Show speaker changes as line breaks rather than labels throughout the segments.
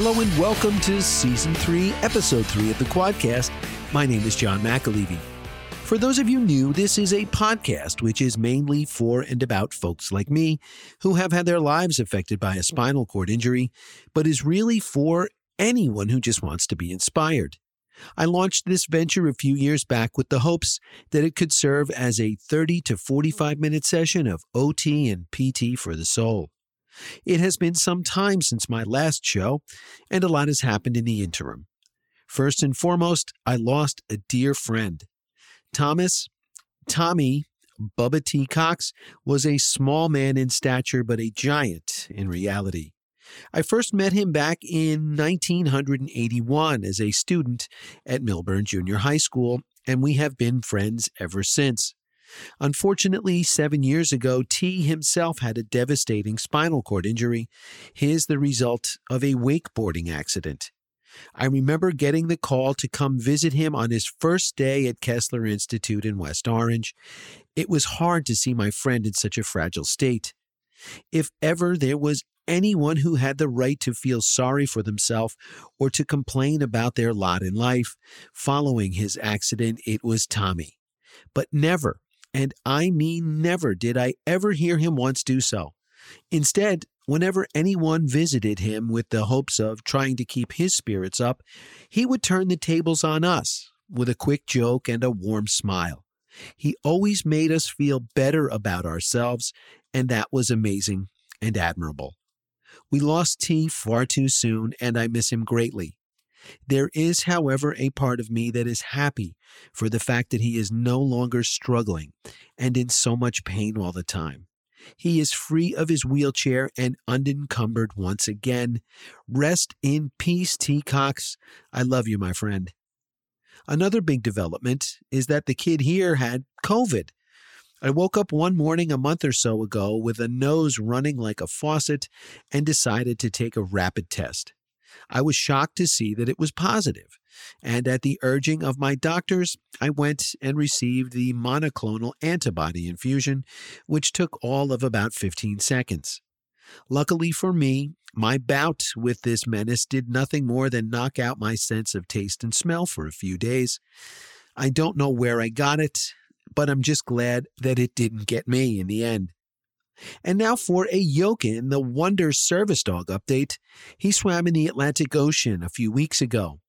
Hello and welcome to Season 3, Episode 3 of the Quadcast. My name is John McAlevey. For those of you new, this is a podcast which is mainly for and about folks like me who have had their lives affected by a spinal cord injury, but is really for anyone who just wants to be inspired. I launched this venture a few years back with the hopes that it could serve as a 30 to 45 minute session of OT and PT for the soul. It has been some time since my last show, and a lot has happened in the interim. First and foremost, I lost a dear friend. Thomas, Tommy, Bubba T. Cox was a small man in stature, but a giant in reality. I first met him back in 1981 as a student at Millburn Junior High School, and we have been friends ever since. Unfortunately, seven years ago, T himself had a devastating spinal cord injury, his the result of a wakeboarding accident. I remember getting the call to come visit him on his first day at Kessler Institute in West Orange. It was hard to see my friend in such a fragile state. If ever there was anyone who had the right to feel sorry for themselves or to complain about their lot in life following his accident, it was Tommy. But never, and I mean never, did I ever hear him once do so. Instead, whenever anyone visited him with the hopes of trying to keep his spirits up, he would turn the tables on us with a quick joke and a warm smile. He always made us feel better about ourselves, and that was amazing and admirable. We lost T far too soon, and I miss him greatly. There is, however, a part of me that is happy for the fact that he is no longer struggling and in so much pain all the time. He is free of his wheelchair and unencumbered once again. Rest in peace, T. Cox. I love you, my friend. Another big development is that the kid here had COVID. I woke up one morning a month or so ago with a nose running like a faucet and decided to take a rapid test. I was shocked to see that it was positive, and at the urging of my doctors, I went and received the monoclonal antibody infusion, which took all of about 15 seconds. Luckily for me, my bout with this menace did nothing more than knock out my sense of taste and smell for a few days. I don't know where I got it, but I'm just glad that it didn't get me in the end. And now for a Yokin, the Wonder Service Dog update. He swam in the Atlantic Ocean a few weeks ago.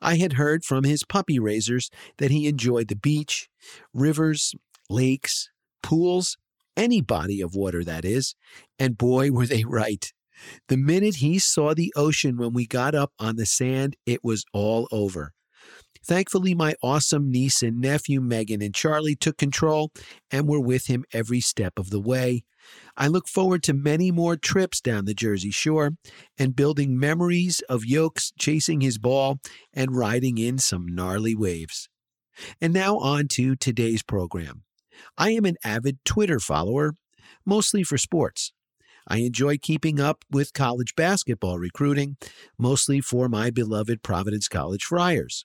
I had heard from his puppy raisers that he enjoyed the beach, rivers, lakes, pools, any body of water, that is. And boy, were they right. The minute he saw the ocean when we got up on the sand, it was all over. Thankfully, my awesome niece and nephew, Megan and Charlie, took control and were with him every step of the way. I look forward to many more trips down the Jersey Shore and building memories of Yokes chasing his ball and riding in some gnarly waves. And now on to today's program. I am an avid Twitter follower, mostly for sports. I enjoy keeping up with college basketball recruiting, mostly for my beloved Providence College Friars.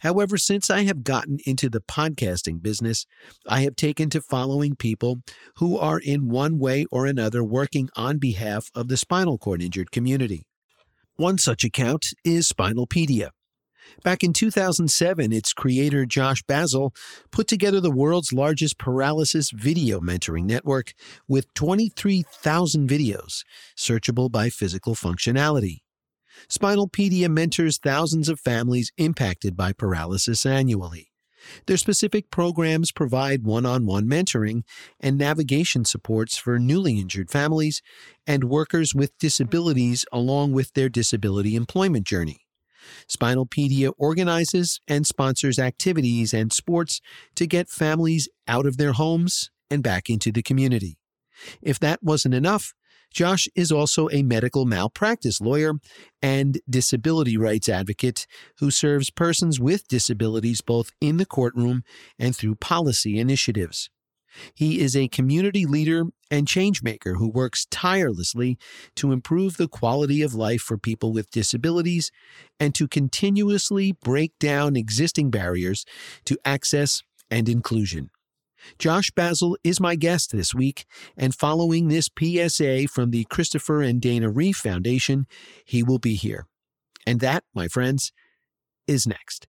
However, since I have gotten into the podcasting business, I have taken to following people who are in one way or another working on behalf of the spinal cord injured community. One such account is Spinalpedia. Back in 2007, its creator Josh Basile put together the world's largest paralysis video mentoring network with 23,000 videos, searchable by physical functionality. Spinalpedia mentors thousands of families impacted by paralysis annually. Their specific programs provide one on one mentoring and navigation supports for newly injured families and workers with disabilities along with their disability employment journey. Spinalpedia organizes and sponsors activities and sports to get families out of their homes and back into the community. If that wasn't enough, Josh is also a medical malpractice lawyer and disability rights advocate who serves persons with disabilities both in the courtroom and through policy initiatives. He is a community leader and changemaker who works tirelessly to improve the quality of life for people with disabilities and to continuously break down existing barriers to access and inclusion. Josh Basile is my guest this week, and following this PSA from the Christopher and Dana Reeve Foundation, he will be here. And that, my friends, is next.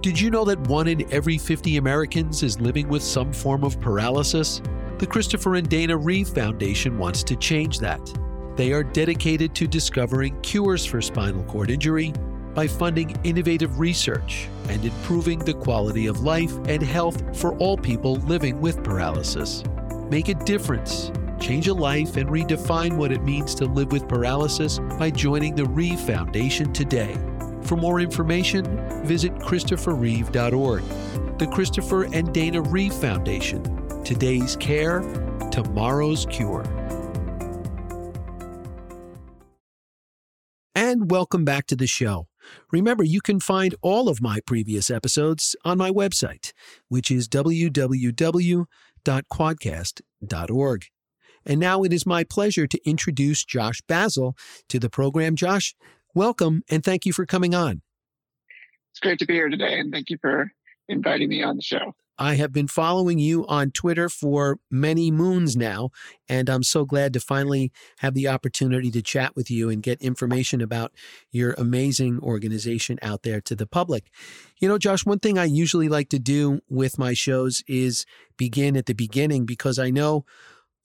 Did you know that one in every 50 Americans is living with some form of paralysis? The Christopher and Dana Reeve Foundation wants to change that. They are dedicated to discovering cures for spinal cord injury by funding innovative research and improving the quality of life and health for all people living with paralysis. Make a difference, change a life, and redefine what it means to live with paralysis by joining the Reeve Foundation today. For more information, visit ChristopherReeve.org. The Christopher and Dana Reeve Foundation. Today's care, tomorrow's cure. And welcome back to the show. Remember, you can find all of my previous episodes on my website, which is www.quadcast.org. And now it is my pleasure to introduce Josh Basile to the program. Josh, welcome and thank you for coming on.
It's great to be here today, and thank you for inviting me on the show.
I have been following you on Twitter for many moons now, and I'm so glad to finally have the opportunity to chat with you and get information about your amazing organization out there to the public. You know, Josh, one thing I usually like to do with my shows is begin at the beginning because I know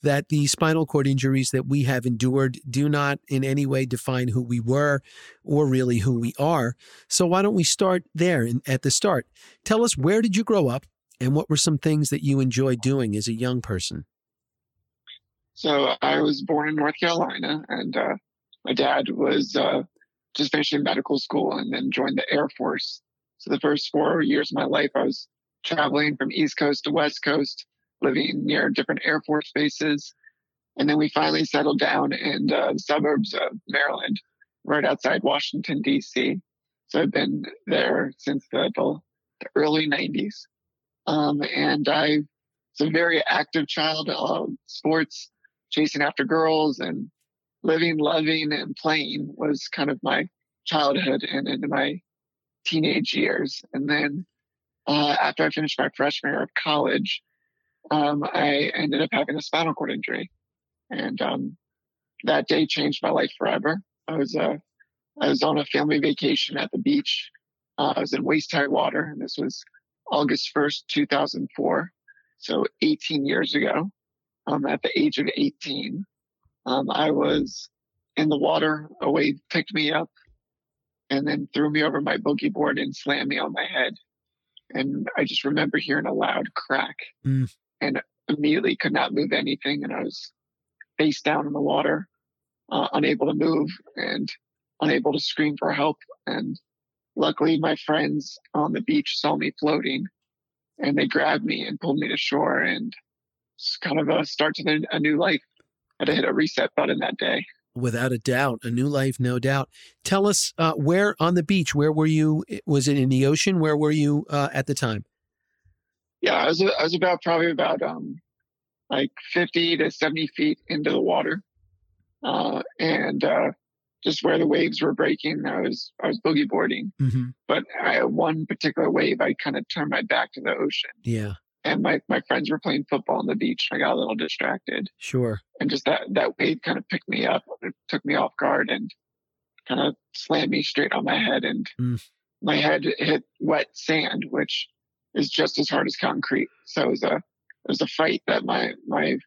that the spinal cord injuries that we have endured do not in any way define who we were or really who we are. So why don't we start there at the start? Tell us where did you grow up and what were some things that you enjoyed doing as a young person?
So I was born in North Carolina and uh, my dad was uh, just finishing medical school and then joined the Air Force. So the first four years of my life, I was traveling from East Coast to West Coast living near different Air Force bases. And then we finally settled down in uh, the suburbs of Maryland, right outside Washington, D.C. So I've been there since the, the, the early 90s. Um, and I was a very active child, uh, sports, chasing after girls and living, loving, and playing was kind of my childhood and into my teenage years. And then uh, after I finished my freshman year of college, um, I ended up having a spinal cord injury, and um, that day changed my life forever. I was uh, I was on a family vacation at the beach. Uh, I was in waist high water, and this was August first, two thousand four, so 18 years ago. Um, at the age of 18, um, I was in the water. A wave picked me up, and then threw me over my boogie board and slammed me on my head. And I just remember hearing a loud crack. Mm and immediately could not move anything. And I was face down in the water, uh, unable to move and unable to scream for help. And luckily, my friends on the beach saw me floating and they grabbed me and pulled me to shore. And it's kind of a start to a new life. I had to hit a reset button that day.
Without a doubt, a new life, no doubt. Tell us uh, where on the beach, where were you? Was it in the ocean? Where were you uh, at the time?
yeah, I was I was about probably about um like 50 to 70 feet into the water, uh, and uh, just where the waves were breaking, I was I was boogie boarding. Mm-hmm. But I one particular wave, I kind of turned my back to the ocean.
Yeah.
And my, my friends were playing football on the beach. I got a little distracted.
Sure.
And just that, that wave kind of picked me up. It took me off guard and kind of slammed me straight on my head. And mm. my head hit wet sand, which is just as hard as concrete. So it was a it was a fight that my my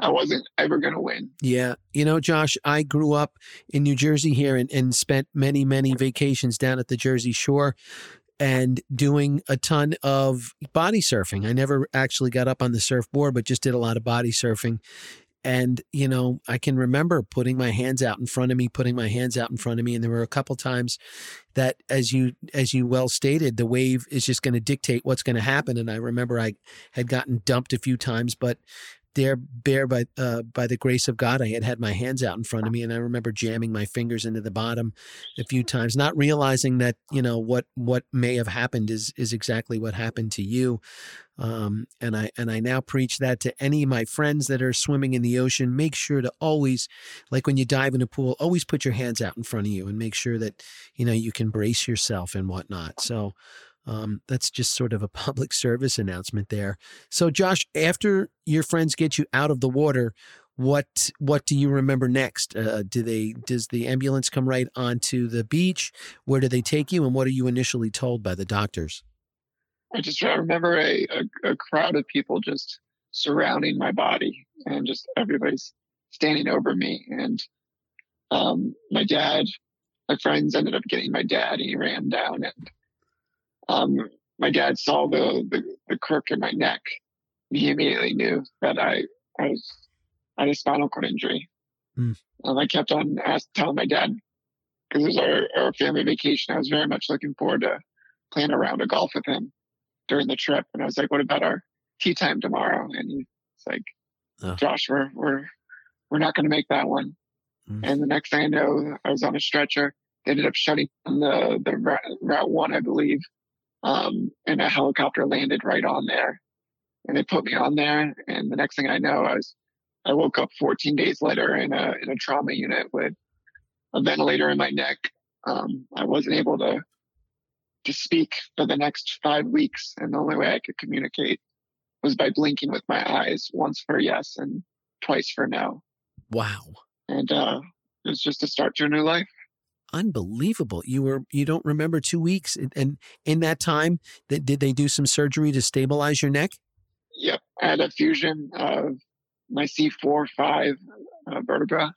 I wasn't ever going to win.
Yeah. You know, Josh, I grew up in New Jersey here and, and spent many, many vacations down at the Jersey Shore and doing a ton of body surfing. I never actually got up on the surfboard, but just did a lot of body surfing. And, you know, I can remember putting my hands out in front of me, putting my hands out in front of me. And there were a couple times that as you as you well stated, the wave is just going to dictate what's going to happen. And I remember I had gotten dumped a few times, but there bare by uh, by the grace of God, I had had my hands out in front of me, and I remember jamming my fingers into the bottom a few times, not realizing that you know what what may have happened is is exactly what happened to you. Um, and I and I now preach that to any of my friends that are swimming in the ocean. Make sure to always, like when you dive in a pool, always put your hands out in front of you and make sure that you know you can brace yourself and whatnot. So um, that's just sort of a public service announcement there. So, Josh, after your friends get you out of the water, what what do you remember next? Uh, do they does the ambulance come right onto the beach? Where do they take you, and what are you initially told by the doctors?
I just remember a, a, a crowd of people just surrounding my body, and just everybody's standing over me. And um, my dad, my friends ended up getting my dad, and he ran down, and um, my dad saw the, the the crook in my neck. He immediately knew that I I was I had a spinal cord injury. Mm. Um, I kept on asking, telling my dad because it was our, our family vacation. I was very much looking forward to playing around a round of golf with him during the trip. And I was like, "What about our tee time tomorrow?" And he's like, oh. "Josh, we're we're we're not going to make that one." Mm. And the next thing I know, I was on a stretcher. They ended up shutting down the the route one, I believe, um, and a helicopter landed right on there. And they put me on there. And the next thing I know, I was I woke up 14 days later in a in a trauma unit with a ventilator in my neck. Um, I wasn't able to to speak for the next five weeks, and the only way I could communicate was by blinking with my eyes, once for yes and twice for no.
Wow!
And uh, it was just a start to a new life.
Unbelievable! You were you don't remember two weeks, and in that time, that did they do some surgery to stabilize your neck?
Yep, I had a fusion of my C4 5 uh, vertebra.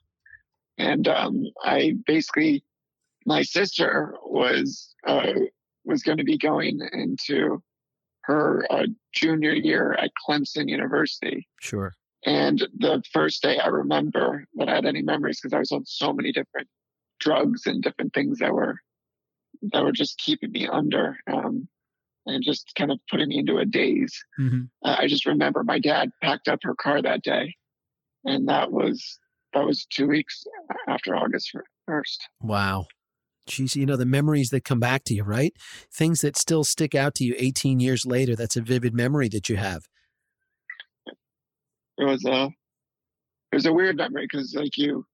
And um, I basically, my sister was uh, was going to be going into her uh, junior year at Clemson University.
Sure.
And the first day I remember that I had any memories because I was on so many different drugs and different things that were that were just keeping me under. Um, and just kind of putting me into a daze. Mm-hmm. Uh, I just remember my dad packed up her car that day, and that was that was two weeks after August first.
Wow. Geez, you know, the memories that come back to you, right? Things that still stick out to you 18 years later. That's a vivid memory that you have.
It was a, it was a weird memory because like you,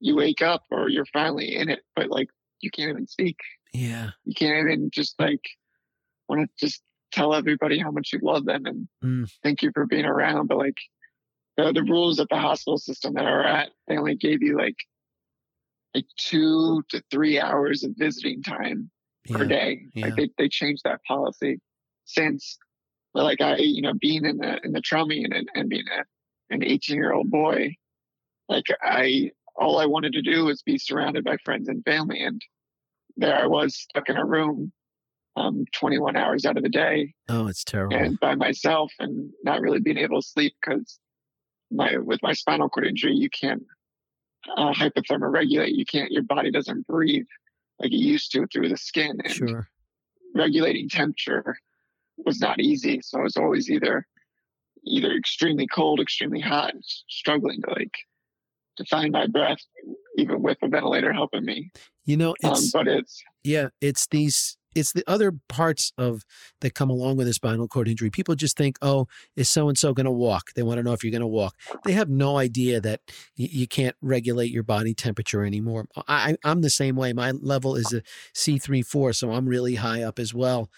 you wake up or you're finally in it, but like you can't even speak.
Yeah.
You can't even just like want to just tell everybody how much you love them and mm. thank you for being around. But like the, the rules of the hospital system that are at, they only gave you like like two to three hours of visiting time yeah. per day. Yeah. Like they, they changed that policy since but like I, you know, being in the in the trauma unit and being a, an 18 year old boy, like I all I wanted to do was be surrounded by friends and family. And there I was stuck in a room um, 21 hours out of the day.
Oh, it's terrible.
And by myself and not really being able to sleep because my with my spinal cord injury, you can't uh, hypothermoregulate. You can't. Your body doesn't breathe like it used to through the skin. And
sure.
Regulating temperature was not easy. So I was always either either extremely cold, extremely hot, struggling to like to find my breath, even with a ventilator helping me.
You know,
um, but it's
yeah, it's these it's the other parts of that come along with a spinal cord injury. People just think, oh, is so and so going to walk? They want to know if you're going to walk. They have no idea that y- you can't regulate your body temperature anymore. I, I'm the same way. My level is a C3 4, so I'm really high up as well.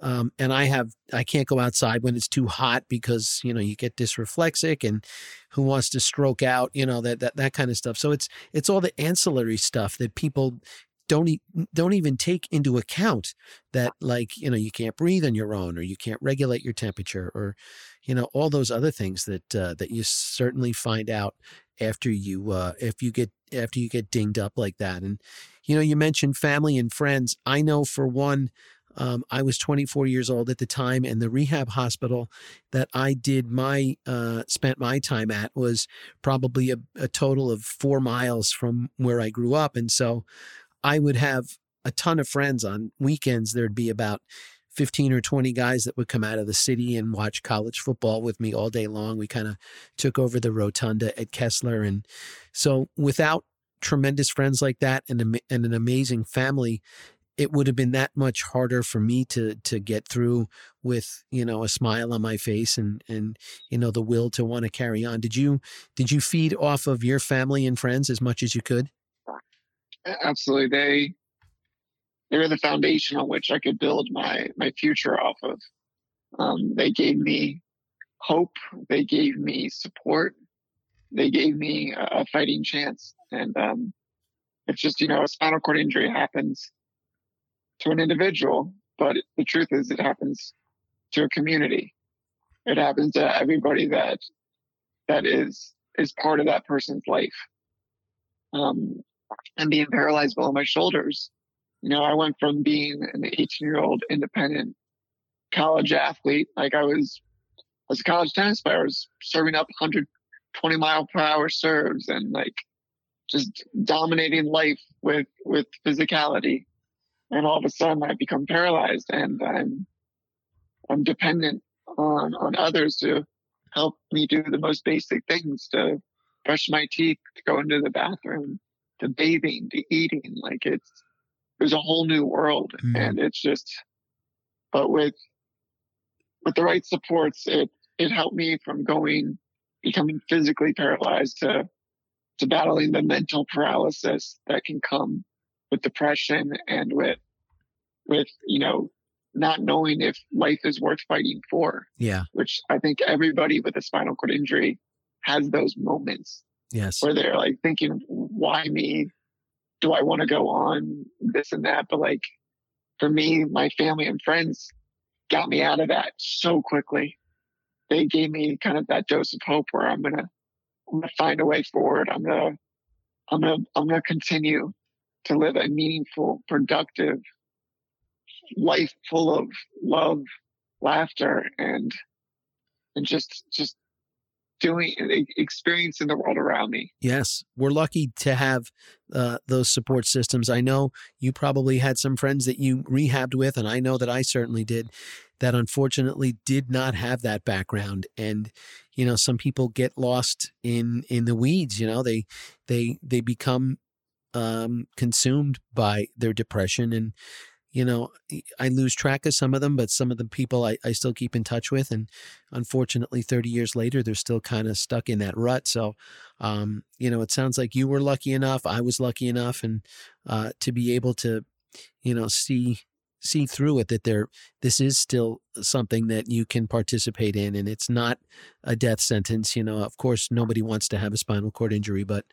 Um, and I have I can't go outside when it's too hot because you know you get dysreflexic and who wants to stroke out you know that that that kind of stuff. So it's it's all the ancillary stuff that people don't e- don't even take into account that like you know you can't breathe on your own or you can't regulate your temperature or you know all those other things that uh, that you certainly find out after you uh, if you get after you get dinged up like that. And you know you mentioned family and friends. I know for one um, I was 24 years old at the time, and the rehab hospital that I did my uh, spent my time at was probably a, a, total of four miles from where I grew up, and so I would have a ton of friends on weekends. There'd be about 15 or 20 guys that would come out of the city and watch college football with me all day long. We kind of took over the rotunda at Kessler. And so without tremendous friends like that and, and an amazing family, it would have been that much harder for me to to get through with you know a smile on my face and and you know the will to want to carry on did you did you feed off of your family and friends as much as you could
absolutely they they were the foundation on which I could build my my future off of. Um, they gave me hope. They gave me support. they gave me a, a fighting chance. And um, it's just, you know, a spinal cord injury happens to an individual, but the truth is it happens to a community. It happens to everybody that that is is part of that person's life. Um, and being paralyzed below my shoulders, you know, I went from being an 18 year old independent college athlete, like I was, as a college tennis player, I was serving up 120 mile per hour serves and like just dominating life with with physicality. And all of a sudden, I become paralyzed, and I'm I'm dependent on on others to help me do the most basic things to brush my teeth, to go into the bathroom, to bathing, to eating. Like it's there's a whole new world, mm. and it's just. But with with the right supports, it it helped me from going becoming physically paralyzed to to battling the mental paralysis that can come with depression and with with you know not knowing if life is worth fighting for.
Yeah.
Which I think everybody with a spinal cord injury has those moments.
Yes.
Where they're like thinking, why me? Do I want to go on this and that? But like for me, my family and friends got me out of that so quickly. They gave me kind of that dose of hope where I'm gonna I'm gonna find a way forward. I'm gonna I'm gonna I'm gonna continue to live a meaningful, productive life full of love, laughter, and and just just doing experiencing the world around me.
Yes, we're lucky to have uh, those support systems. I know you probably had some friends that you rehabbed with, and I know that I certainly did. That unfortunately did not have that background, and you know some people get lost in in the weeds. You know they they they become um, consumed by their depression and you know, I lose track of some of them, but some of the people I, I still keep in touch with. And unfortunately, 30 years later, they're still kind of stuck in that rut. So, um, you know, it sounds like you were lucky enough. I was lucky enough and uh, to be able to, you know, see see through it that there this is still something that you can participate in and it's not a death sentence you know of course nobody wants to have a spinal cord injury but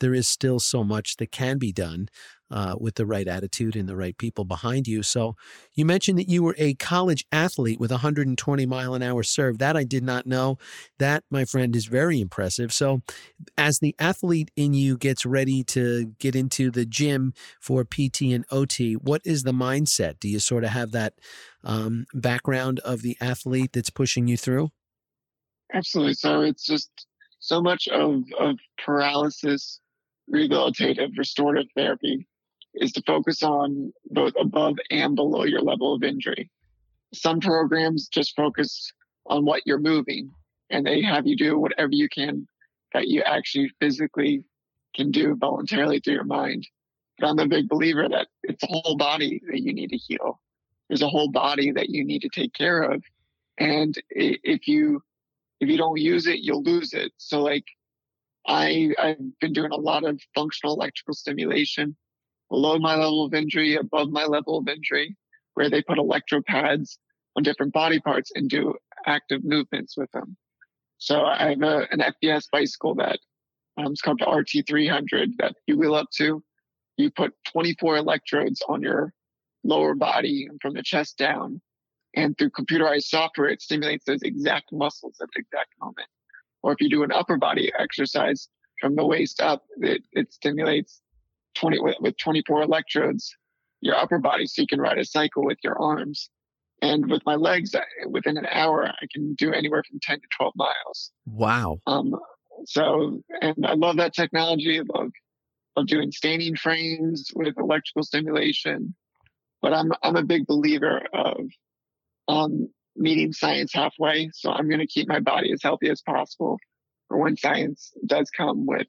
there is still so much that can be done uh, with the right attitude and the right people behind you. So you mentioned that you were a college athlete with 120 mile an hour serve. That I did not know. That, my friend, is very impressive. So as the athlete in you gets ready to get into the gym for PT and OT, what is the mindset? Do you sort of have that um, background of the athlete that's pushing you through?
Absolutely. So it's just so much of, of paralysis rehabilitative restorative therapy is to focus on both above and below your level of injury. Some programs just focus on what you're moving and they have you do whatever you can that you actually physically can do voluntarily through your mind. But I'm a big believer that it's a whole body that you need to heal. There's a whole body that you need to take care of. And if you, if you don't use it, you'll lose it. So like I, I've been doing a lot of functional electrical stimulation below my level of injury, above my level of injury, where they put electropads on different body parts and do active movements with them. So I have a, an FES bicycle that um, called the RT300 that you wheel up to. You put 24 electrodes on your lower body and from the chest down. And through computerized software, it stimulates those exact muscles at the exact moment. Or if you do an upper body exercise from the waist up, it, it stimulates 20 with, with 24 electrodes your upper body so you can ride a cycle with your arms. And with my legs within an hour i can do anywhere from 10 to 12 miles.
Wow.
Um so and i love that technology i love, love doing standing frames with electrical stimulation. But i'm i'm a big believer of um meeting science halfway. So i'm going to keep my body as healthy as possible for when science does come with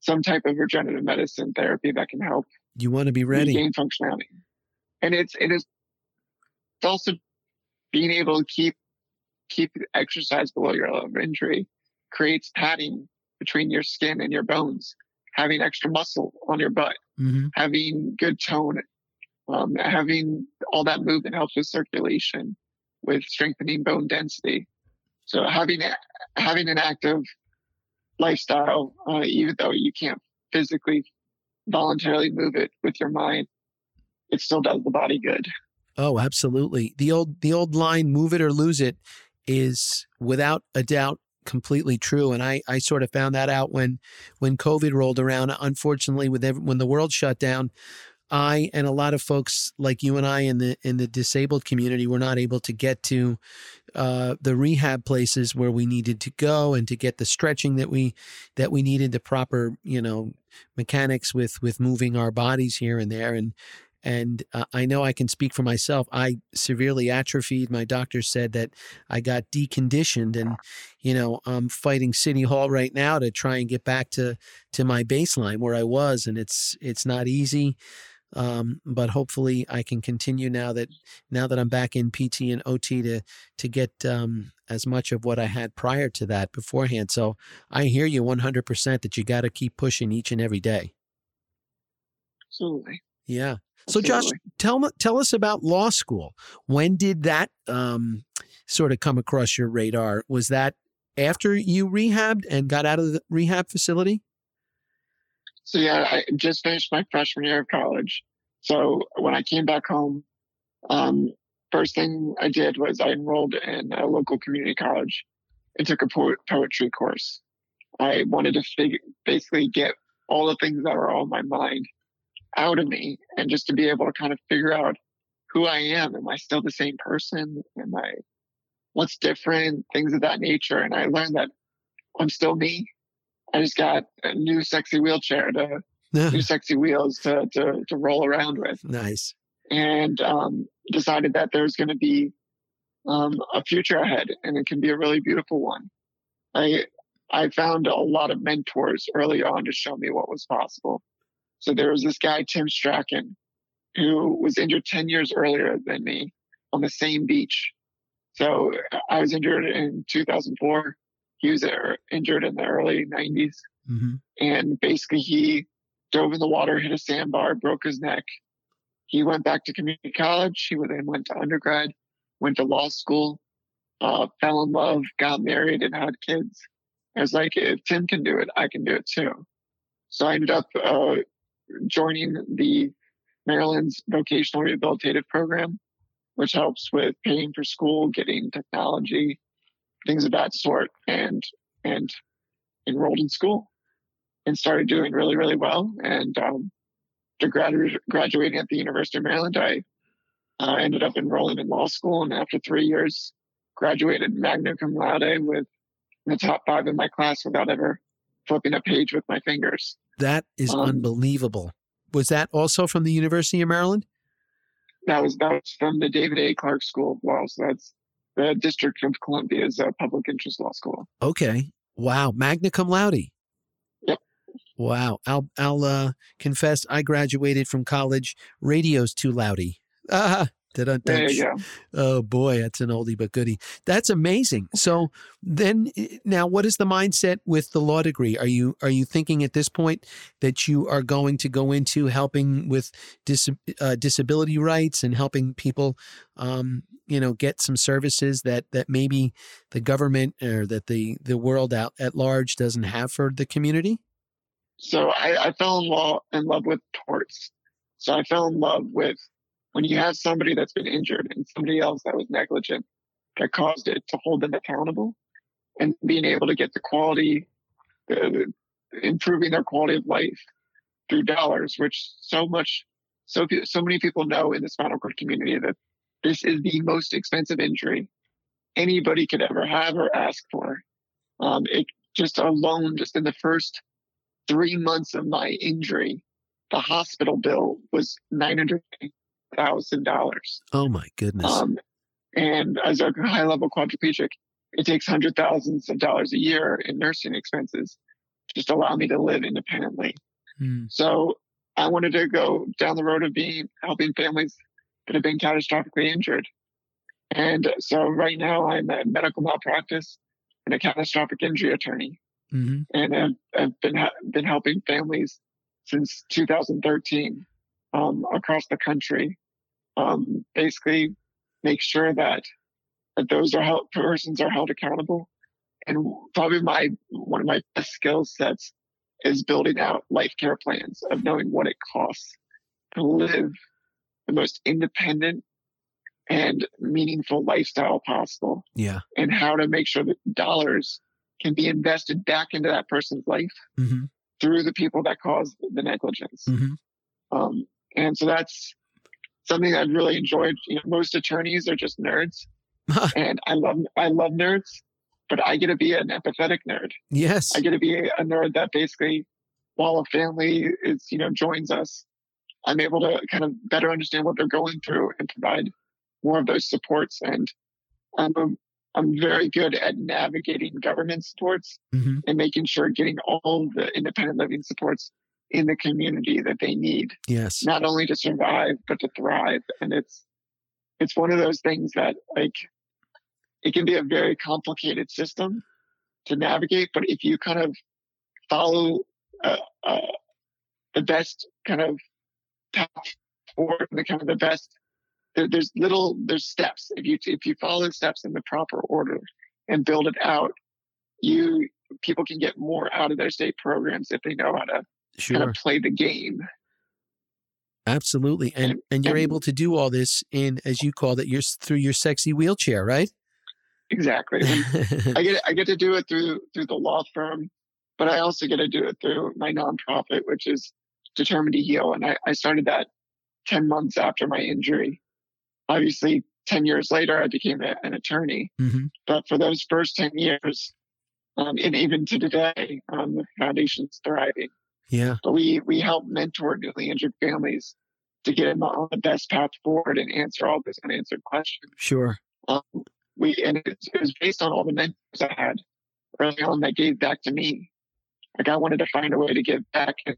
some type of regenerative medicine therapy that can help
you want to be ready.
gain functionality. And it's it is also being able to keep keep exercise below your level of injury creates padding between your skin and your bones having extra muscle on your butt mm-hmm. having good tone um, having all that movement helps with circulation with strengthening bone density. So having having an active lifestyle, uh, even though you can't physically voluntarily move it with your mind, it still does the body good.
Oh, absolutely. The old the old line "move it or lose it" is without a doubt completely true and I, I sort of found that out when when covid rolled around unfortunately with every, when the world shut down I and a lot of folks like you and I in the in the disabled community were not able to get to uh, the rehab places where we needed to go and to get the stretching that we that we needed the proper you know mechanics with with moving our bodies here and there and and uh, I know I can speak for myself. I severely atrophied. My doctor said that I got deconditioned, and you know I'm fighting City Hall right now to try and get back to to my baseline where I was, and it's it's not easy. Um, but hopefully I can continue now that now that I'm back in PT and OT to to get um, as much of what I had prior to that beforehand. So I hear you 100% that you got to keep pushing each and every day.
Absolutely.
Yeah. So Josh, tell tell us about law school. When did that um, sort of come across your radar? Was that after you rehabbed and got out of the rehab facility?
So yeah, I just finished my freshman year of college. So when I came back home, um, first thing I did was I enrolled in a local community college and took a po- poetry course. I wanted to figure, basically get all the things that were on my mind out of me and just to be able to kind of figure out who I am. Am I still the same person? Am I, what's different? Things of that nature. And I learned that I'm still me. I just got a new sexy wheelchair to new sexy wheels to, to to roll around with.
Nice.
And um, decided that there's going to be um, a future ahead, and it can be a really beautiful one. I I found a lot of mentors early on to show me what was possible. So there was this guy Tim Strachan, who was injured ten years earlier than me on the same beach. So I was injured in 2004 he was injured in the early 90s. Mm-hmm. And basically, he dove in the water, hit a sandbar, broke his neck. He went back to community college. He then went to undergrad, went to law school, uh, fell in love, got married, and had kids. I was like, if Tim can do it, I can do it too. So I ended up uh, joining the Maryland's vocational rehabilitative program, which helps with paying for school, getting technology, things of that sort, and and enrolled in school and started doing really really well. And um, to gradu- graduating at the University of Maryland, I uh, ended up enrolling in law school, and after three years, graduated magna cum laude with the top five in my class without ever flipping a page with my fingers.
That is um, unbelievable. Was that also from the University of Maryland?
That was that was from the David A. Clarke School of Law. So that's the District of Columbia's uh, public interest law school.
Okay. Wow. Magna cum laude.
Yep.
Wow. I'll, I'll uh, confess I graduated from college. Radio's too loudy.
There you go.
Oh boy, that's an oldie but goodie. That's amazing. So then, eh, now, what is the mindset with the law degree? Are you are you thinking at this point that you are going to go into helping with dis, uh, disability rights and helping people, um, you know, get some services that that maybe the government or that the the world out at large doesn't have for the community?
So I, I fell in law in love with torts. So I fell in love with when you have somebody that's been injured and somebody else that was negligent that caused it to hold them accountable and being able to get the quality, uh, improving their quality of life through dollars, which so much, so, so many people know in the spinal cord community that this is the most expensive injury anybody could ever have or ask for. Um, it just alone, just in the first three months of my injury, the hospital bill was 900 thousand dollars.
Oh my goodness! Um,
and as a high level quadriplegic, it takes hundred thousands of dollars a year in nursing expenses just allow me to live independently. Hmm. So I wanted to go down the road of being helping families that have been catastrophically injured. And so right now I'm a medical malpractice and a catastrophic injury attorney. Mm-hmm. And I've, I've been, been helping families since 2013 um, across the country. Um, basically, make sure that that those are held, persons are held accountable, and probably my one of my best skill sets is building out life care plans of knowing what it costs to live the most independent and meaningful lifestyle possible.
Yeah.
And how to make sure that dollars can be invested back into that person's life
Mm-hmm.
through the people that caused the negligence.
Mm-hmm.
Um, and so that's something I've really enjoyed. You know, most attorneys are just nerds, and I love I love nerds, but I get to be an empathetic nerd.
yes.
I get to be a, a nerd that basically, while a family is you know joins us, I'm able to kind of better understand what they're going through and provide more of those supports. And I'm I'm very good at navigating government supports
Mhm.
and making sure getting all the independent living supports in the community that they need,
Yes.
not only to survive but to thrive. And it's it's one of those things that like it can be a very complicated system to navigate, but if you kind of follow uh, uh, the best kind of path forward, the kind of the best, there, there's little there's steps. If you if you follow the steps in the proper order and build it out, you people can get more out of their state programs if they know how to kind
Sure.
of play the game.
Absolutely. And
And-
and you're able to do all this in as you call it, your through your sexy wheelchair, right?
Exactly. I get I get to do it through through the law firm, but I also get to do it through my nonprofit, which is Determined to Heal. And I, I started that ten months after my injury. Obviously, ten years later, I became a, an attorney.
hmm
But for those first ten years, um, and even to today, um, the foundation's thriving.
Yeah.
But we we help mentor newly injured families to get them on the best path forward and answer all those unanswered questions
Sure.
um, we and it, it was based on all the mentors I had early on that gave back to me. Like I wanted to find a way to give back, and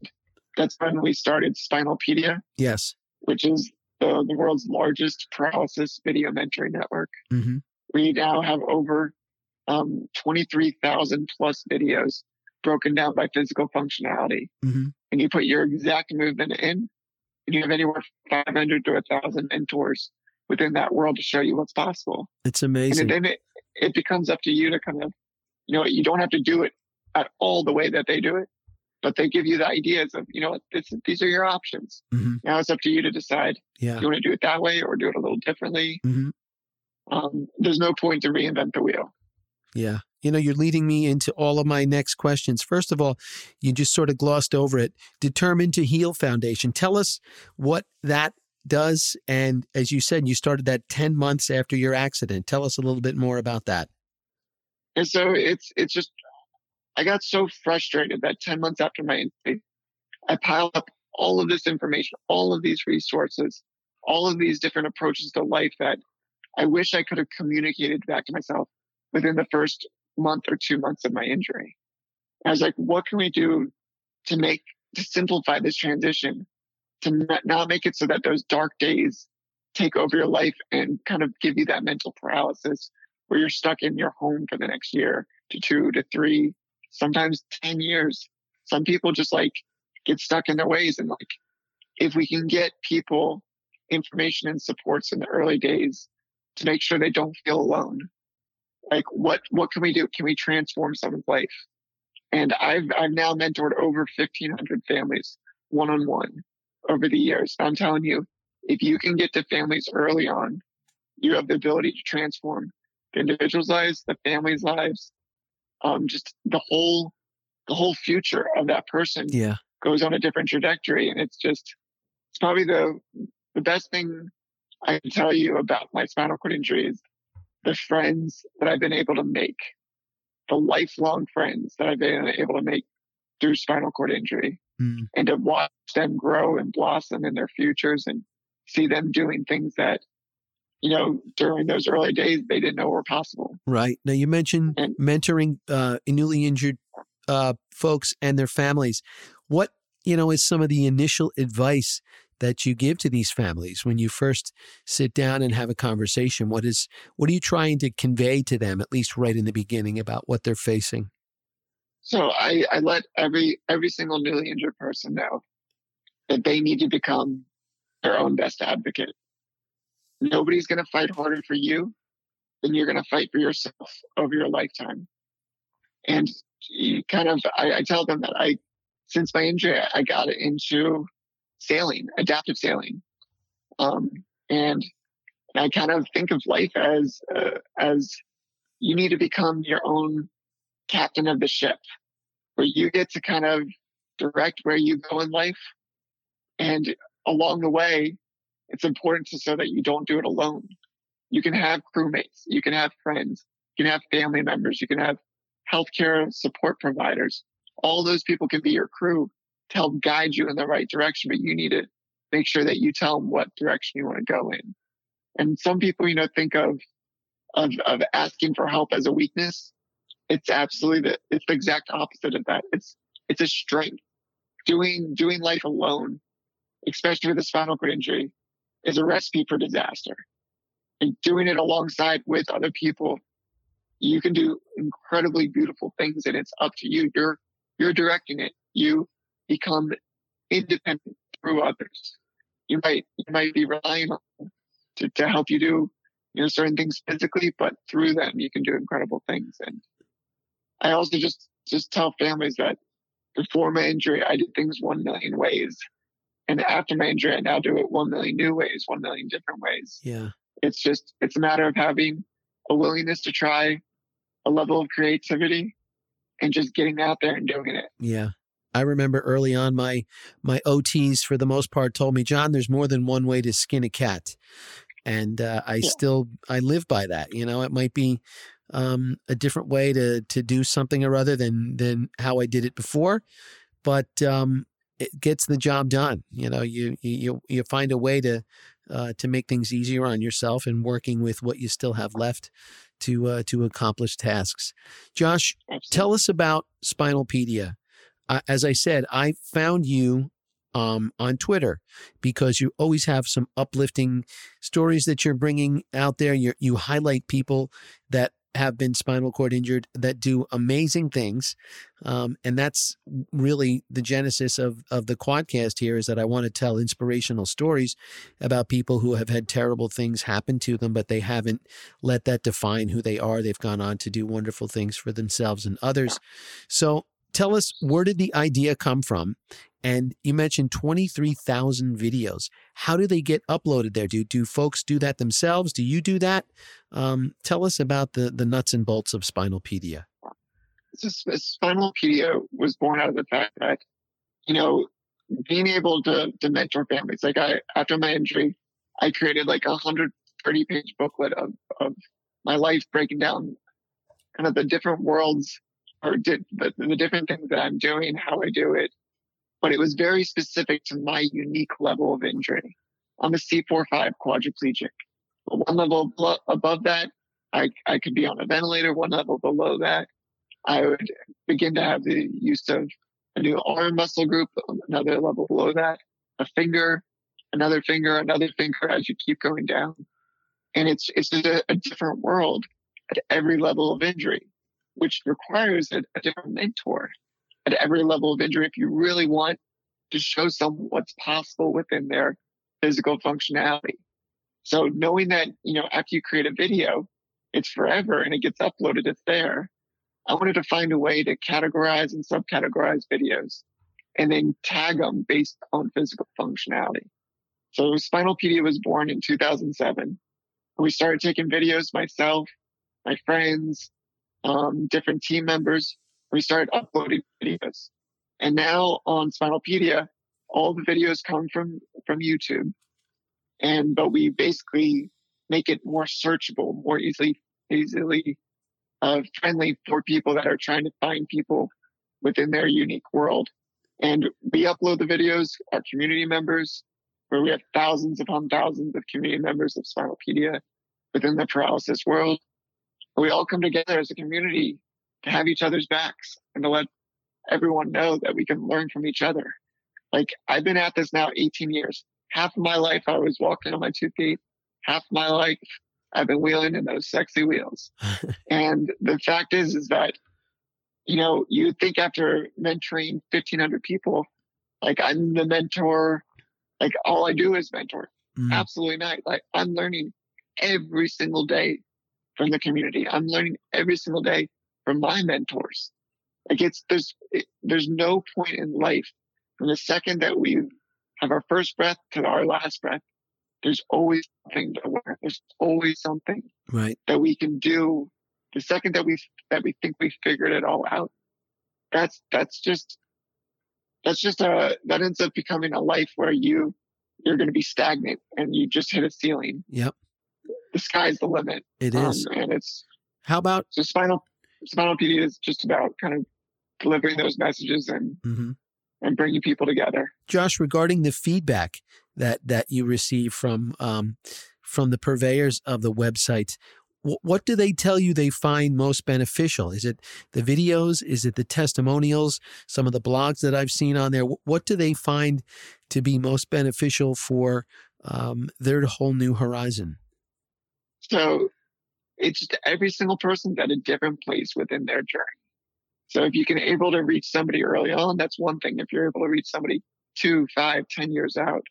that's when we started Spinalpedia,
Yes.
which is the, the world's largest paralysis video mentoring network.
hmm
We now have over um, 23,000 plus videos broken down by physical functionality,
hmm
and you put your exact movement in, and you have anywhere from 500 to 1,000 mentors within that world to show you what's possible.
It's amazing.
and then it, it becomes up to you to kind of you know you don't have to do it at all the way that they do it but they give you the ideas of you know this, these are your options.
Hmm
now it's up to you to decide
Yeah.
you want to do it that way or do it a little differently?
Hmm
um, there's no point to reinvent the wheel
Yeah. You know, you're leading me into all of my next questions. First of all, you just sort of glossed over it. Determined to Heal Foundation. Tell us what that does. And as you said, you started that 10 months after your accident. Tell us a little bit more about that.
and so it's it's just i got so frustrated that 10 months after my injury i piled up all of this information all of these resources all of these different approaches to life that i wish i could have communicated back to myself within the first month or two months of my injury i was like what can we do to make to simplify this transition to not- make it so that those dark days take over your life and kind of give you that mental paralysis where you're stuck in your home for the next year to two to three, sometimes 10 years. Some people just like get stuck in their ways. And like, if we can get people information and supports in the early days to make sure they don't feel alone, like what, what can we do? Can we transform someone's life? And I've, I've now mentored over 1500 families one on one over the years. I'm telling you, if you can get to families early on, you have the ability to transform the individuals' lives, the families' lives, um, just the whole the whole future of that person
Yeah.
goes on a different trajectory. And it's just it's probably the the best thing I can tell you about my spinal cord injury is the friends that I've been able to make, the lifelong friends that I've been able to make through spinal cord injury
Mm.
and to watch them grow and blossom in their futures and see them doing things that, you know, during those early days they didn't know were possible.
Right. Now, you mentioned
And-
mentoring uh, newly injured uh, folks and their families. What, you know, is some of the initial advice that you give to these families when you first sit down and have a conversation? What is, what are you trying to convey to them, at least right in the beginning, about what they're facing?
So I, I let every every single newly injured person know that they need to become their own best advocate. Nobody's going to fight harder for you than you're going to fight for yourself over your lifetime. And you kind of, I, I tell them that I, since my injury, I got into sailing, adaptive sailing. Um, and I kind of think of life as, uh, as you need to become your own captain of the ship where you get to kind of direct where you go in life. And along the way, it's important to so that you don't do it alone. You can have crewmates, you can have friends, you can have family members, you can have healthcare support providers. All those people can be your crew to help guide you in the right direction, but you need to make sure that you tell them what direction you want to go in. And some people, you know, think of, of, of asking for help as a weakness. It's absolutely the, it's the exact opposite of that. It's, it's a strength. Doing, doing life alone, especially with a spinal cord injury, is a recipe for disaster. And doing it alongside with other people, you can do incredibly beautiful things and it's up to you. You're, you're directing it. You become independent through others. You might, you might be relying on them to, to help you do, you know, certain things physically, but through them, you can do incredible things. And I also just, just tell families that before my injury, I did things 1 million ways. And after my injury, I now do it 1 million new ways, 1 million different ways.
Yeah.
It's just, it's a matter of having a willingness to try a level of creativity and just getting out there and doing it.
Yeah. I remember early on my my OTs for the most part told me, John, there's more than one way to skin a cat. And uh, I yeah. still I live by that. You know, it might be um, a different way to to do something or other than than how I did it before, but um, it gets the job done. You know, you you you find a way to uh, to make things easier on yourself and working with what you still have left to uh, to accomplish tasks. Josh, Absolutely. tell us about Spinalpedia. Uh, as I said, I found you um, on Twitter because you always have some uplifting stories that you're bringing out there. you you highlight people that have been spinal cord injured that do amazing things. Um, and that's really the genesis of, of the quadcast here is that I want to tell inspirational stories about people who have had terrible things happen to them, but they haven't let that define who they are. They've gone on to do wonderful things for themselves and others. So tell us where did the idea come from and you mentioned 23,000 videos. How do they get uploaded there? Do, do folks do that themselves? Do you do that? Um, tell us about the, the nuts and bolts of Spinalpedia.
Spinalpedia was born out of the fact that, you know, being able to, to mentor families. Like I, after my injury, I created like a 130 page booklet of, of my life breaking down kind of the different worlds or did the, the different things that I'm doing, how I do it, but it was very specific to my unique level of injury. I'm a C4-5 quadriplegic. One level above that, I, I could be on a ventilator. One level below that, I would begin to have the use of a new arm muscle group. Another level below that, a finger, another finger, another finger as you keep going down. And it's, it's a, a different world at every level of injury, which requires a, a different mentor at every level of injury if you really want to show someone what's possible within their physical functionality. So knowing that, you know, after you create a video, it's forever and it gets uploaded, it's there. I wanted to find a way to categorize and subcategorize videos and then tag them based on physical functionality. So Spinalpedia was born in 2007. We started taking videos myself, my friends, um, different team members we started uploading videos. And now on Spinalpedia, all the videos come from, from YouTube. And, but we basically make it more searchable, more easily, easily, uh, friendly for people that are trying to find people within their unique world. And we upload the videos, our community members, where we have thousands upon thousands of community members of Spinalpedia within the paralysis world. We all come together as a community to have each other's backs and to let everyone know that we can learn from each other. Like I've been at this now 18 years. Half of my life I was walking on my two feet. Half of my life I've been wheeling in those sexy wheels. and the fact is, is that, you know, you think after mentoring 1500 people, like I'm the mentor, like all I do is mentor. Mm. Absolutely not. Like I'm learning every single day from the community. I'm learning every single day from my mentors. Like it's there's it, there's no point in life from the second that we have our first breath to our last breath. There's always something to learn. There's always something
right
that we can do. The second that we that we think we figured it all out, that's that's just that's just a that ends up becoming a life where you you're going to be stagnant and you just hit a ceiling.
Yep.
The sky's the limit.
It is.
Um, and it's
how about
so spinal Spinalpedia is just about kind of delivering those messages and
mm-hmm.
and bringing people together.
Josh, regarding the feedback that that you receive from um, from the purveyors of the website, what do they tell you they find most beneficial? Is it the videos? Is it the testimonials? Some of the blogs that I've seen on there. What do they find to be most beneficial for um, their whole new horizon?
So it's every single person's at a different place within their journey. So if you can able to reach somebody early on, that's one thing. If you're able to reach somebody two, five, ten years out,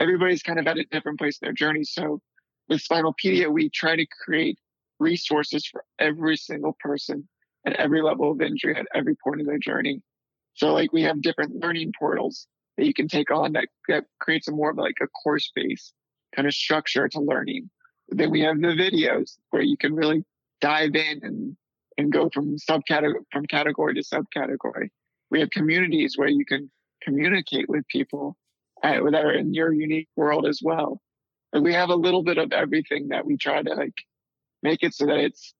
everybody's kind of at a different place in their journey. So with Spinalpedia, we try to create resources for every single person at every level of injury at every point in their journey. So like we have different learning portals that you can take on that, that creates a more of like a course based kind of structure to learning. Then we have the videos where you can really dive in and, and go from subcategory, from category to subcategory. We have communities where you can communicate with people at, that are in your unique world as well. And we have a little bit of everything that we try to like make it so that it's,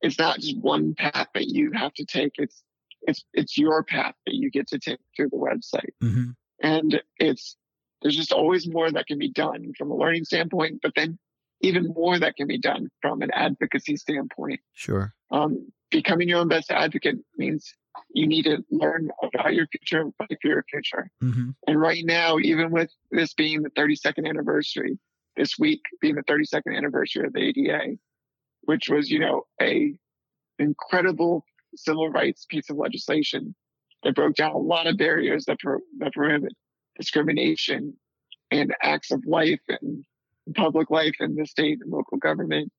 it's not just one path that you have to take. It's, it's, it's your path that you get to take through the website.
Mm-hmm.
And it's, there's just always more that can be done from a learning standpoint, but then even more that can be done from an advocacy standpoint.
Sure.
Um, becoming your own best advocate means you need to learn about your future and fight for your future.
Mm-hmm.
And right now, even with this being the 32nd anniversary, this week being the 32nd anniversary of the ADA, which was, you know, a incredible civil rights piece of legislation that broke down a lot of barriers that, pro- that prohibit discrimination and acts of life and public life in the state and local government.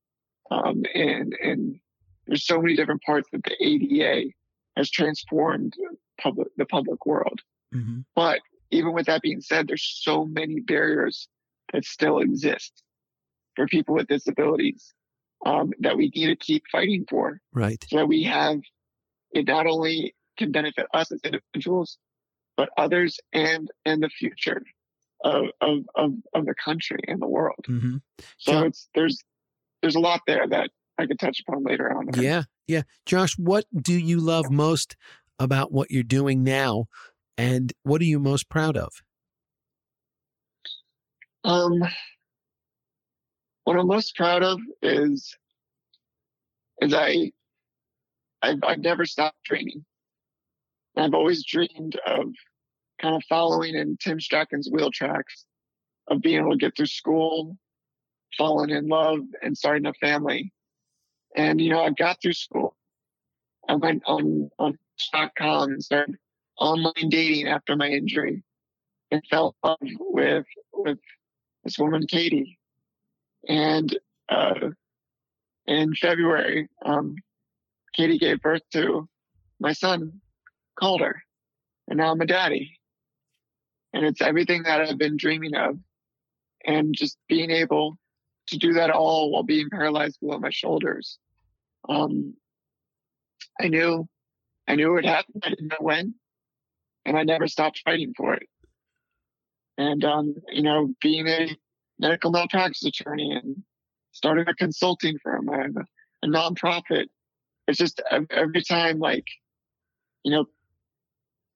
Um, and, and there's so many different parts that the ADA has transformed public, the public world.
Mm-hmm.
But even with that being said, there's so many barriers that still exist for people with disabilities um, that we need to keep fighting for.
Right.
So that we have it not only can benefit us as individuals, but others and in the future of, of, of, of the country and the world.
Mm-hmm.
So
John,
it's there's there's a lot there that I could touch upon later on.
Yeah, yeah. Josh, what do you love most about what you're doing now, and what are you most proud of?
Um, what I'm most proud of is is I I've, I've never stopped training. I've always dreamed of kind of following in Tim Strachan's wheel tracks of being able to get through school, falling in love, and starting a family. And you know, I got through school. I went on on .com and started online dating after my injury, and fell in love with with this woman, Katie. And uh, in February, um, Katie gave birth to my son, Calder, and now I'm a daddy. And it's everything that I've been dreaming of. And just being able to do that all while being paralyzed below my shoulders. Um, I knew, I knew it would happen. I didn't know when, and I never stopped fighting for it. And, um, you know, being a medical malpractice attorney and starting a consulting firm and a nonprofit, it's just every time, like, you know,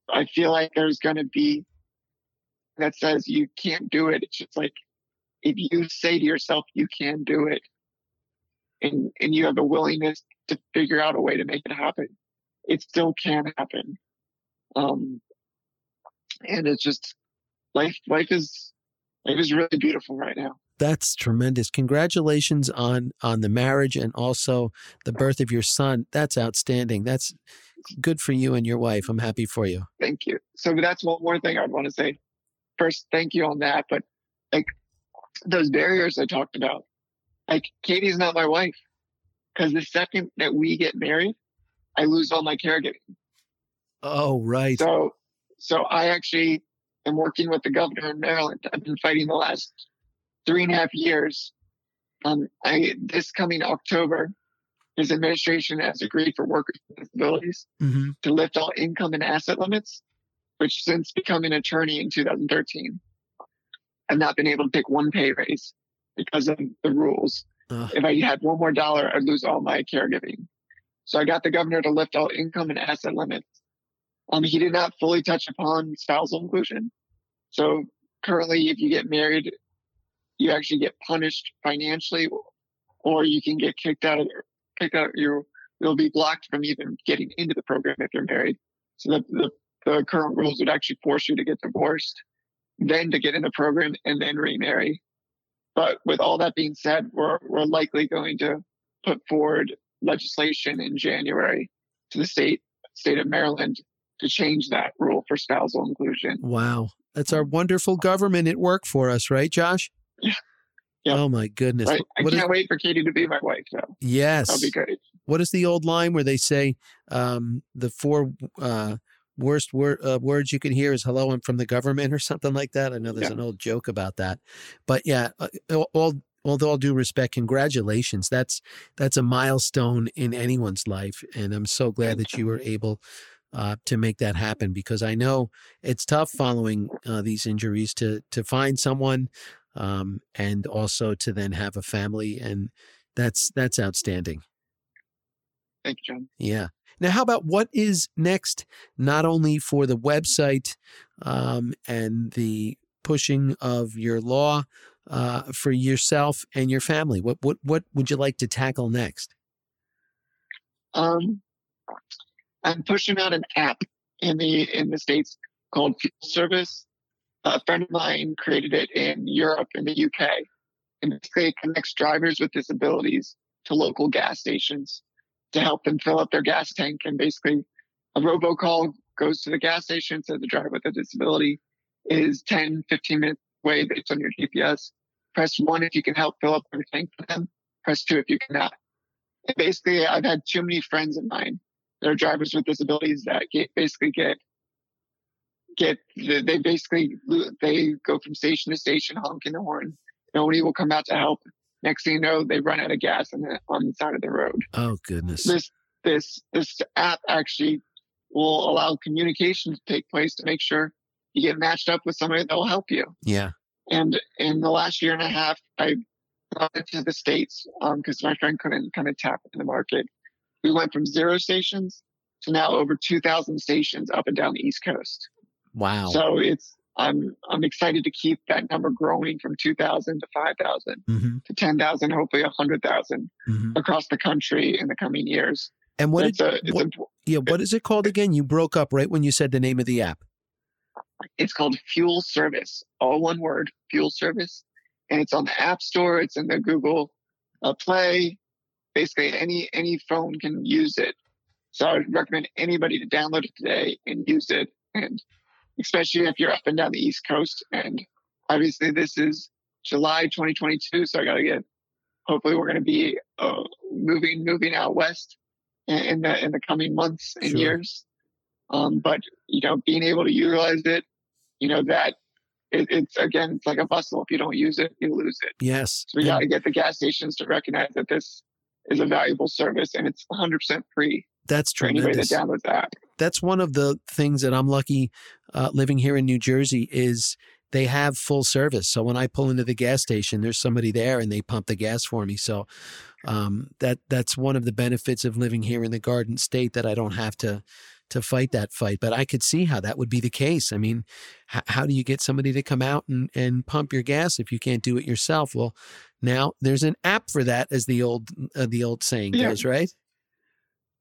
I feel like there's going to be that says you can't do it. It's just like if you say to yourself you can do it, and and you have the willingness to figure out a way to make it happen, it still can happen. Um, and it's just life. Life is life is really beautiful right now.
That's tremendous. Congratulations on on the marriage and also the birth of your son. That's outstanding. That's good for you and your wife. I'm happy for you.
Thank you. So that's one more thing I'd want to say. First, thank you on that. But like those barriers I talked about, like Katie's not my wife because the second that we get married, I lose all my caregiving.
Oh, right.
So, so I actually am working with the governor in Maryland. I've been fighting the last three and a half years. Um, I this coming October, his administration has agreed for workers with disabilities
hmm
to lift all income and asset limits, which since becoming an attorney in 2013, I've not been able to take one pay raise because of the rules.
Uh,
If I had one more dollar, I'd lose all my caregiving. So I got the governor to lift all income and asset limits. Um, he did not fully touch upon spousal inclusion. So currently, if you get married, you actually get punished financially, or you can get kicked out of kicked out. You you'll be blocked from even getting into the program if you're married. So the, the the current rules would actually force you to get divorced, then to get in the program, and then remarry. But with all that being said, we're we're likely going to put forward legislation in January to the state state of Maryland to change that rule for spousal inclusion.
wow. That's our wonderful government at work for us, right, Josh?
Yeah. Yeah.
Oh my goodness.
Right? I
What is-
can't wait for Katie to be my wife. So
yes.
that'll be great.
What is the old line where they say um, the four uh, worst wor- uh, words you can hear is "Hello, I'm from the government" or something like that? I know there's
Yeah.
an old joke about that, but yeah, uh, all, all with all due respect, congratulations. That's that's a milestone in anyone's life, and I'm so glad that you were able. Uh, to make that happen, because I know it's tough following uh, these injuries to to find someone, um, and also to then have a family, and that's that's outstanding.
Thank you, John.
Yeah. Now, how about what is next, not only for the website um, and the pushing of your law uh, for yourself and your family? What what what would you like to tackle next?
Um, I'm pushing out an app in the in the states called Fuel Service. A friend of mine created it in Europe in the UK, and it connects drivers with disabilities to local gas stations to help them fill up their gas tank. And basically, a robocall goes to the gas station, says the driver with a disability is 10, 15 minutes away based on your GPS. Press one if you can help fill up their tank for them. Press two if you cannot. And basically, I've had too many friends of mine that are drivers with disabilities that get basically get get they basically they go from station to station honking the horn. Nobody will come out to help. Next thing you know, they run out of gas on the on the side of the road.
Oh goodness.
This this this app actually will allow communication to take place to make sure you get matched up with somebody that will help you.
Yeah.
And in the last year and a half, I brought it to the States um, because my friend couldn't kind of tap in the market. We went from zero stations to now over 2,000 stations up and down the East Coast.
Wow.
So it's I'm I'm excited to keep that number growing from 2,000 to 5,000
hmm
to 10,000, hopefully 100,000
hmm
across the country in the coming years.
And what?
it's
Did,
a, it's,
what-
a,
yeah. What is it called again? You broke up right when you said the name of the app.
it's called FuelService, all one word, FuelService, and it's on the App Store. It's in the Google uh, Play. Basically, any any phone can use it. So I would recommend anybody to download it today and use it, and especially if you're up and down the East Coast. And obviously, this is July 2022, so I got to get. Hopefully, we're going to be uh, moving moving out west in, in the in the coming months and
Sure.
years. Um, but you know, being able to utilize it, you know that it, it's again, it's like a muscle. If you don't use it, you lose it.
Yes.
So we got to get the gas stations to recognize that this is a valuable service and it's 100% free
That's
that
tremendous.
downloads the app.
that's one of the things that I'm lucky uh, living here in New Jersey is they have full service. So when I pull into the gas station, there's somebody there and they pump the gas for me. So um, that that's one of the benefits of living here in the Garden State that I don't have to to fight that fight. But I could see how that would be the case. I mean, h- how do you get somebody to come out and, and pump your gas if you can't do it yourself? Well, now there's an app for that, as the old uh, the old saying
Yeah.
goes, right?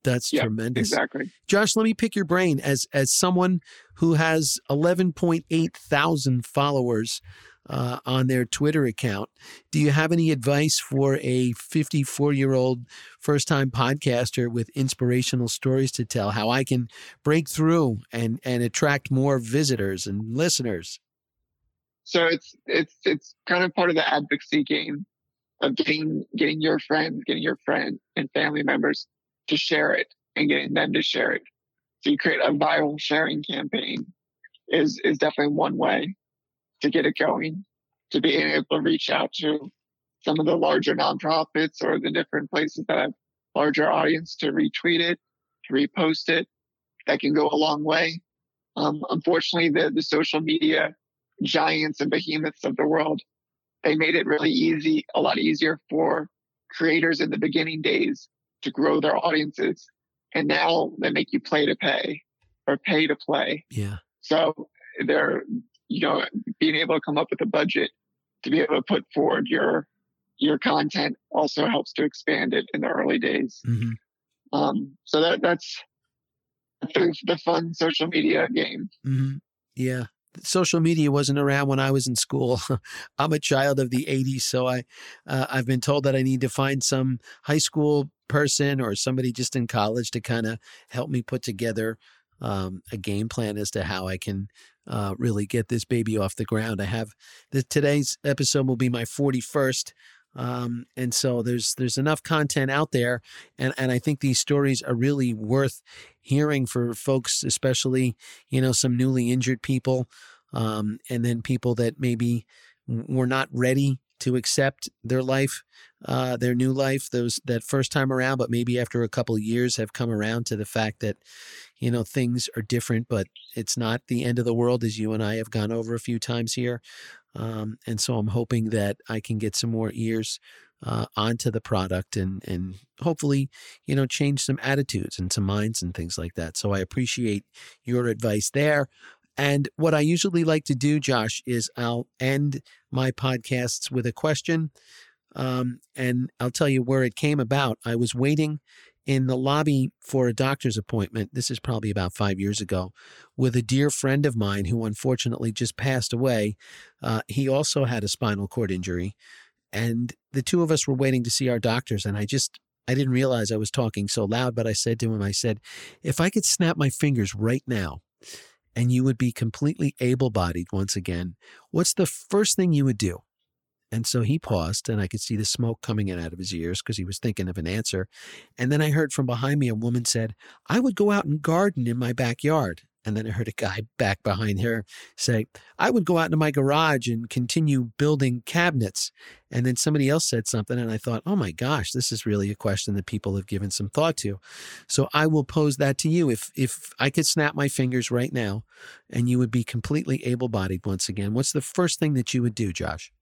That's
Yeah,
tremendous.
Exactly.
Josh, let me pick your brain as as someone who has 11.8 thousand followers uh, on their Twitter account. Do you have any advice for a 54 year old first time podcaster with inspirational stories to tell? How I can break through and and attract more visitors and listeners?
So it's it's it's kind of part of the advocacy game of getting getting your friends, getting your friend and family members to share it and getting them to share it. So you create a viral sharing campaign is is definitely one way to get it going. To be able to reach out to some of the larger nonprofits or the different places that have larger audience to retweet it, to repost it, that can go a long way. Um, unfortunately, the, the social media giants and behemoths of the world, they made it really easy, a lot easier for creators in the beginning days to grow their audiences. And now they make you play to pay or pay to play.
Yeah.
So they're, you know, being able to come up with a budget to be able to put forward your your content also helps to expand it in the early days.
Mm-hmm.
Um, so that that's the, the fun social media game.
Mm-hmm. Yeah. Social media wasn't around when I was in school. I'm a child of the 80s, so I uh, I've been told that I need to find some high school person or somebody just in college to kind of help me put together um, a game plan as to how I can uh, really get this baby off the ground. I have the, today's episode will be my 41st. Um, and so there's there's enough content out there, and and I think these stories are really worth hearing for folks, especially you know some newly injured people, um, and then people that maybe were not ready to accept their life, uh, their new life, those that first time around, but maybe after a couple years have come around to the fact that, you know, things are different, but it's not the end of the world as you and I have gone over a few times here. Um, and so I'm hoping that I can get some more ears uh, onto the product and and hopefully you know change some attitudes and some minds and things like that. So I appreciate your advice there. And what I usually like to do, Josh, is I'll end my podcasts with a question. Um, and I'll tell you where it came about. I was waiting in the lobby for a doctor's appointment. This is probably about five years ago, with a dear friend of mine who unfortunately just passed away. Uh, he also had a spinal cord injury. And the two of us were waiting to see our doctors. And I just, I didn't realize I was talking so loud, but I said to him, I said, if I could snap my fingers right now and you would be completely able bodied once again, what's the first thing you would do? And so he paused, and I could see the smoke coming in out of his ears because he was thinking of an answer. And then I heard from behind me a woman said, I would go out and garden in my backyard. And then I heard a guy back behind her say, I would go out into my garage and continue building cabinets. And then somebody else said something, and I thought, oh my gosh, this is really a question that people have given some thought to. So I will pose that to you. If if I could snap my fingers right now and you would be completely able bodied once again, what's the first thing that you would do, Josh?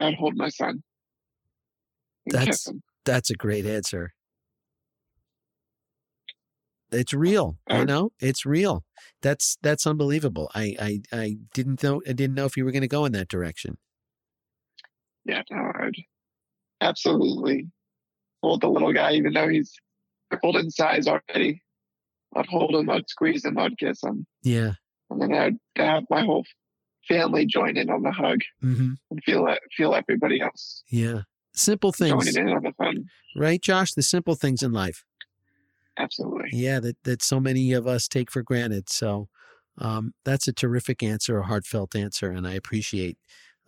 I'd hold my son.
That's that's a great answer. It's real, you know. It's real. That's that's unbelievable. I I I didn't know I didn't know if you were going to go in that direction.
Yeah, no, I'd absolutely hold the little guy, even though he's tripled in size already. I'd hold him, I'd squeeze him, I'd kiss him.
Yeah,
and then I'd have my whole family join in on the hug
mm-hmm.
and feel feel everybody else.
Yeah, simple things.
Joining in on the fun,
right, Josh? The simple things in life
absolutely.
Yeah, that that so many of us take for granted. So um, that's a terrific answer, a heartfelt answer, and I appreciate.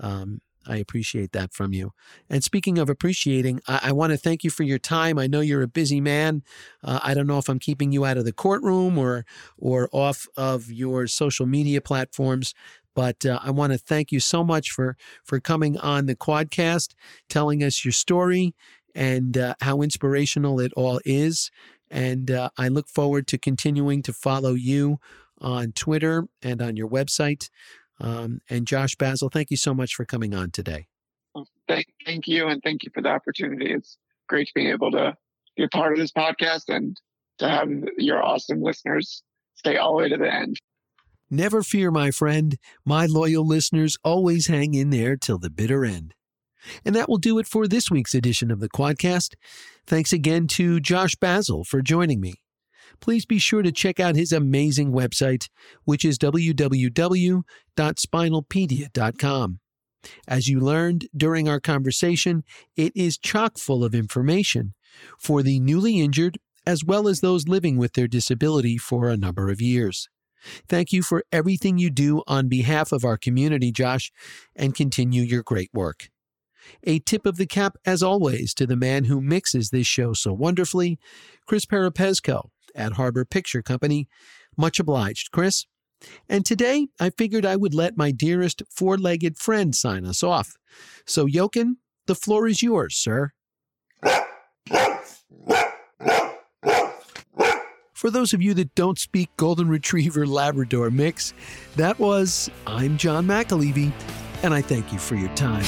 Um, I appreciate that from you. And speaking of appreciating, I, I want to thank you for your time. I know you're a busy man. Uh, I don't know if I'm keeping you out of the courtroom or or off of your social media platforms, but uh, I want to thank you so much for for coming on the Quadcast, telling us your story and uh, how inspirational it all is. And uh, I look forward to continuing to follow you on Twitter and on your website. Um, and Josh Basile, thank you so much for coming on today.
thank, thank you. And thank you for the opportunity. It's great to be able to be a part of this podcast and to have your awesome listeners stay all the way to the end.
Never fear, my friend. My loyal listeners always hang in there till the bitter end. And that will do it for this week's edition of the Quadcast. Thanks again to Josh Basile for joining me. Please be sure to check out his amazing website, which is www.spinalpedia.com. As you learned during our conversation, it is chock full of information for the newly injured as well as those living with their disability for a number of years. Thank you for everything you do on behalf of our community, Josh, and continue your great work. A tip of the cap, as always, to the man who mixes this show so wonderfully, Chris Parapesco, at Harbor Picture Company. Much obliged, Chris. And today, I figured I would let my dearest four legged friend sign us off. So, Jochen, the floor is yours, sir. For those of you that don't speak Golden Retriever Labrador mix, that was I'm John McAlevey, and I thank you for your time.